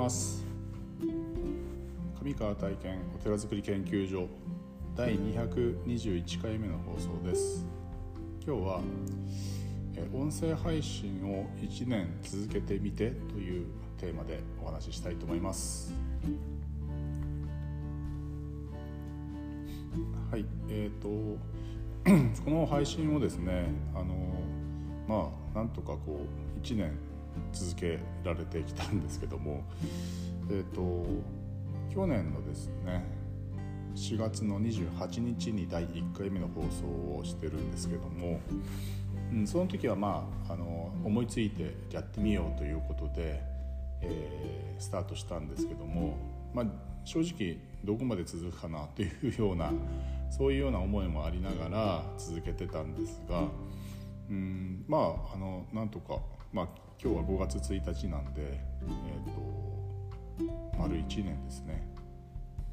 ます。上川体験お寺づくり研究所第221回目の放送です。今日は音声配信を1年続けてみてというテーマでお話ししたいと思います。はいえーと この配信をですねあのまあなんとかこう1年続けられてきたんですけどもえっ、ー、と去年のですね4月の28日に第1回目の放送をしてるんですけども、うん、その時はまああの思いついてやってみようということで、えー、スタートしたんですけども、まあ、正直どこまで続くかなというようなそういうような思いもありながら続けてたんですが、うん、まああのなんとか、まあ、今日は5月1日なんで、えーと、丸1年ですね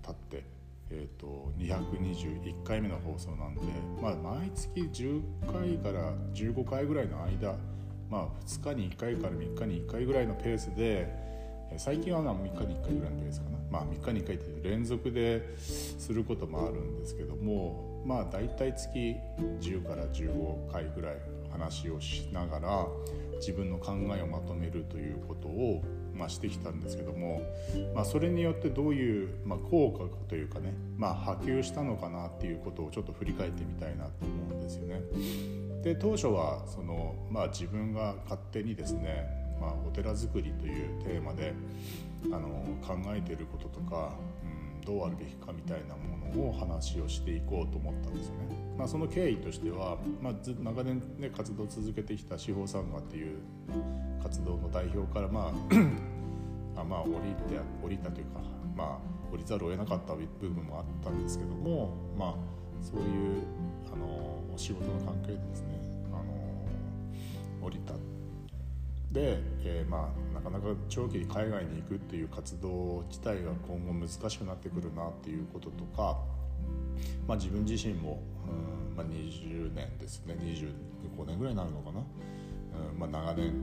経って、えーと、221回目の放送なんで、まあ、毎月10回から15回ぐらいの間、まあ、2日に1回から3日に1回ぐらいのペースで最近は3日に1回ぐらいのペースかな、まあ、3日に1回って連続ですることもあるんですけどもまあ大体月10から15回ぐらい話をしながら自分の考えをまとめるということを、まあ、してきたんですけども、まあ、それによってどういう、まあ、効果というかね、まあ、波及したのかなっていうことをちょっと振り返ってみたいなと思うんですよね。で当初はその、まあ、自分が勝手にですね、まあ、お寺づくりというテーマであの考えていることとか、どうあるべきかみたいなものを話をしていこうと思ったんですよね。まあ、その経緯としては、まあ、長年、ね、活動を続けてきた司法参加っていう活動の代表からまああまあ降りて降りたというか、まあ、降りざるを得なかった部分もあったんですけども、まあ、そういうあのお仕事の関係でですねあの降りたで、えー、まあ、なかなか長期に海外に行くっていう活動自体が今後難しくなってくるなっていうこととか、まあ、自分自身も、うんまあ、20年ですね25年ぐらいになるのかな、うんまあ、長年、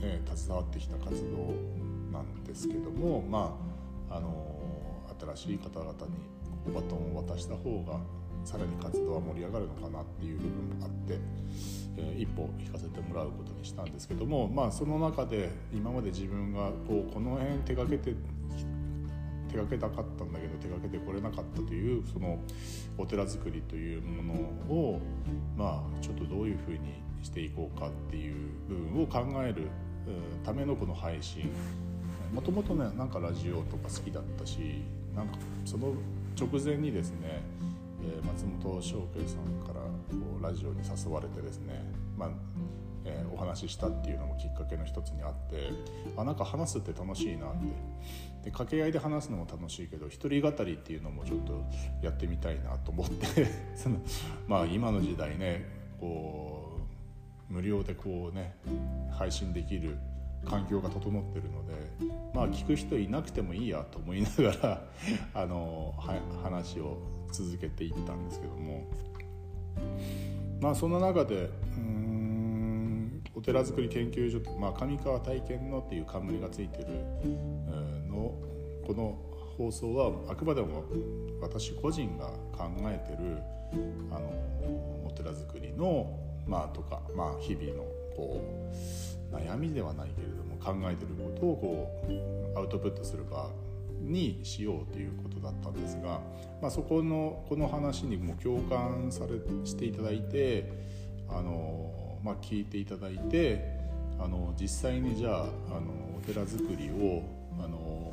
ね、携わってきた活動なんですけども、まあ、あの新しい方々にバトンを渡した方がさらに活動は盛り上がるのかなっていう部分もあって、えー、一歩引かせてもらうことにしたんですけども、まあ、その中で今まで自分がこうこの辺手がけて手がけたかったんだけど手がけてこれなかったというそのお寺作りというものをまあちょっとどういうふうにしていこうかっていう部分を考えるためのこの配信。もともとねなんかラジオとか好きだったしなんかその直前にですねえ松本翔慶さんからこうラジオに誘われてですね、まあえー、お話ししたっていうのもきっかけの一つにあってあなんか話すって楽しいなって。で掛け合いで話すのも楽しいけど一人語りっていうのもちょっとやってみたいなと思って そのまあ今の時代ねこう無料でこうね配信できる環境が整ってるのでまあ聞く人いなくてもいいやと思いながら あの話を続けていったんですけども。まあその中でうんお寺づくり研究所、まあ、上川体験のっていう冠がついてるのこの放送はあくまでも私個人が考えてるあのお寺づくりのまあとか、まあ、日々のこう悩みではないけれども考えてることをこうアウトプットする場にしようということだったんですが、まあ、そこのこの話にも共感されしていただいてあの、まあ、聞いていただいてあの実際にじゃああのお寺づくりをあの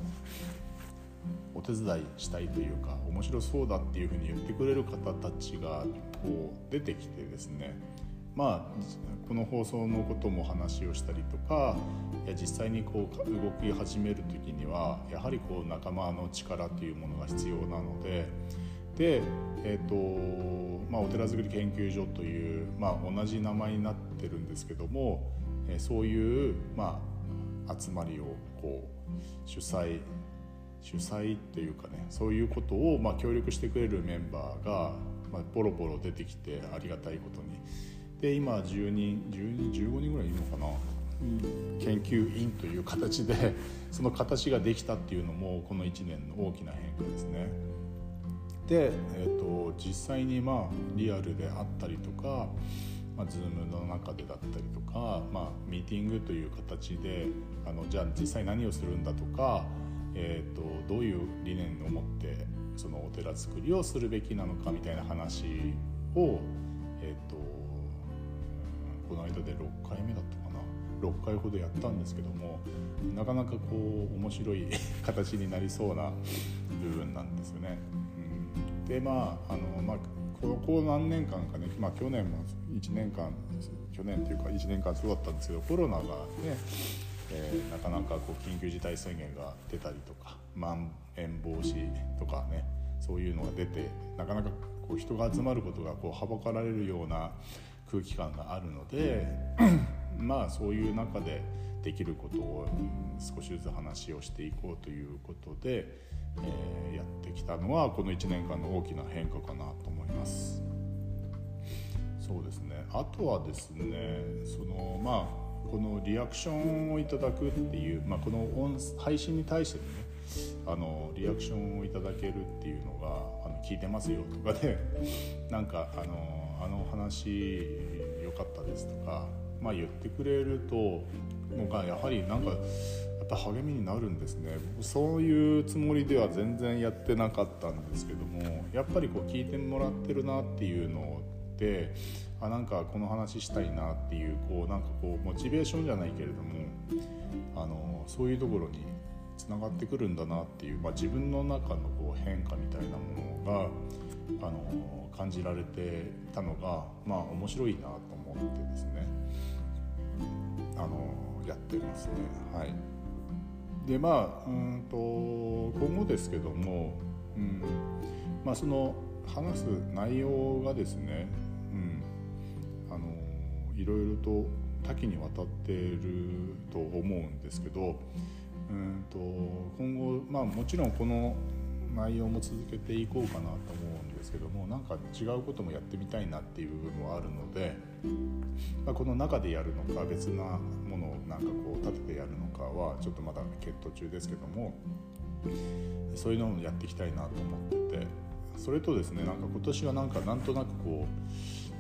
お手伝いしたいというか面白そうだっていうふうに言ってくれる方たちがこう出てきてですねまあ、この放送のことも話をしたりとか実際にこう動き始める時にはやはりこう仲間の力というものが必要なのでで、えーとまあ、お寺づくり研究所という、まあ、同じ名前になってるんですけども、そういう、まあ、集まりをこう主催主催っていうかねそういうことを、まあ、協力してくれるメンバーが、まあ、ボロボロ出てきてありがたいことに。で今10人10人15人ぐらいいるのかな？うん研究員という形で その形ができたっていうのもこの1年の大きな変化ですね。で、えーと、実際にまあリアルであったりとか、まあ、Zoom の中でだったりとか、まあ、ミーティングという形であのじゃあ実際何をするんだとか、えーと、どういう理念を持ってそのお寺作りをするべきなのかみたいな話を、えーと、この間で6回目だったかな6回ほどやったんですけどもなかなかこう面白い 形になりそうな部分なんですよね。うん、でまああの、まあここ何年間かね、まあ、去年も1年間去年というか1年間そうだったんですけどコロナがねえー、なかなかこう緊急事態宣言が出たりとかまん延防止とかねそういうのが出てなかなかこう人が集まることがこうはばかられるような空気感があるので まあそういう中でできることを少しずつ話をしていこうということで、えー、やってきたのはこの1年間の大きな変化かなと思います。そうですねあとはですねそのまあこのリアクションをいただくっていう、まあ、この音配信に対してねあのリアクションをいただけるっていうのがあの聞いてますよとかでなんかあのあの話良かったですとか、まあ、言ってくれるとのがやはりなんかやっぱ励みになるんですね。そういうつもりでは全然やってなかったんですけどもやっぱりこう聞いてもらってるなっていうのであなんかこの話したいなっていうこうなんかこうモチベーションじゃないけれどもあのそういうところにつながってくるんだなっていう、まあ、自分の中のこう変化みたいなものがあの感じられてたのがまあ面白いなと思ってですねあのやってますね。はい、でまあうんと今後ですけども、うんまあ、その話す内容がですねうん、あのいろいろと多岐にわたっていると思うんですけどうんと今後、まあ、もちろんこの内容も続けていこうかなと思うですけどもなんか違うこともやってみたいなっていう部分もあるので、まあ、この中でやるのか別なものをなんかこう立ててやるのかはちょっとまだ検討中ですけどもそういうのをやっていきたいなと思っててそれとですねなんか今年はなんかなんとなくこ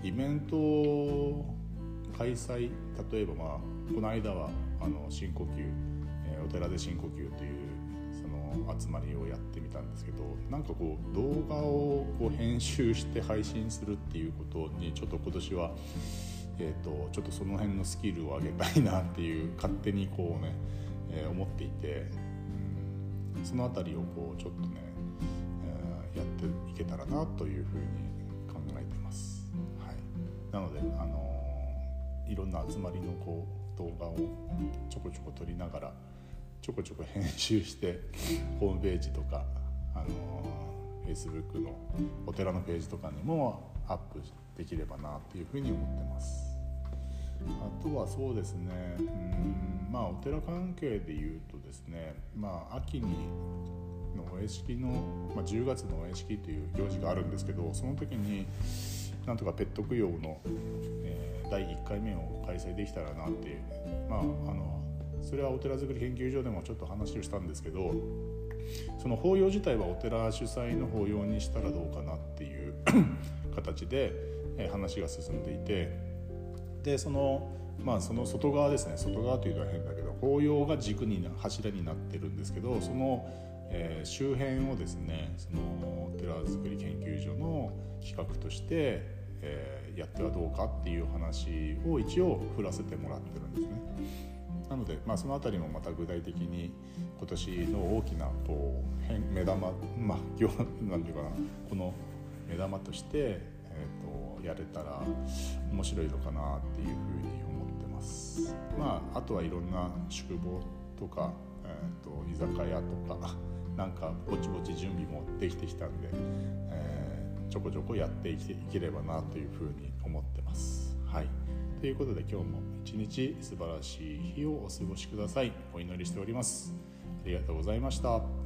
うイベント開催例えばまあこの間はあの深呼吸、え、お寺で深呼吸という集まりをやってみたんですけどなんかこう動画をこう編集して配信するっていうことにちょっと今年は、えーと、ちょっとその辺のスキルを上げたいなっていう勝手にこうね、えー、思っていて、うん、その辺りをこうちょっとね、えー、やっていけたらなというふうに考えてます。はい、なのであのいろんな集まりのこう動画をちょこちょこ撮りながらちょこちょこ編集してホームページとかあの Facebook のお寺のページとかにもアップできればなっていうふうに思ってます。あとはそうですねうんまあお寺関係でいうとですねまあ秋にのお屋敷の、まあ、10月のお屋敷という行事があるんですけどその時になんとかペット供養の、えー第1回目を開催できたらなっていうまああのそれはお寺づくり研究所でもちょっと話をしたんですけどその法要自体はお寺主催の法要にしたらどうかなっていう 形で話が進んでいてでそのまあその外側ですね外側というのは変だけど法要が軸に柱になってるんですけどその、えー、周辺をですねそのお寺づくり研究所の企画としてえー、やってはどうかっていう話を一応振らせてもらってるんですね。なので、まあ、その辺りもまた具体的に今年の大きなこう目玉まあなんていうかなこの目玉として、えーと、やれたら面白いのかなっていうふうに思ってます。まあ、あとはいろんな宿坊とか、えーと、居酒屋とかなんかぼちぼち準備もできてきたんで、えーちょこちょこやっていければなというふうに思ってます。はいということで今日も一日素晴らしい日をお過ごしください。お祈りしております。ありがとうございました。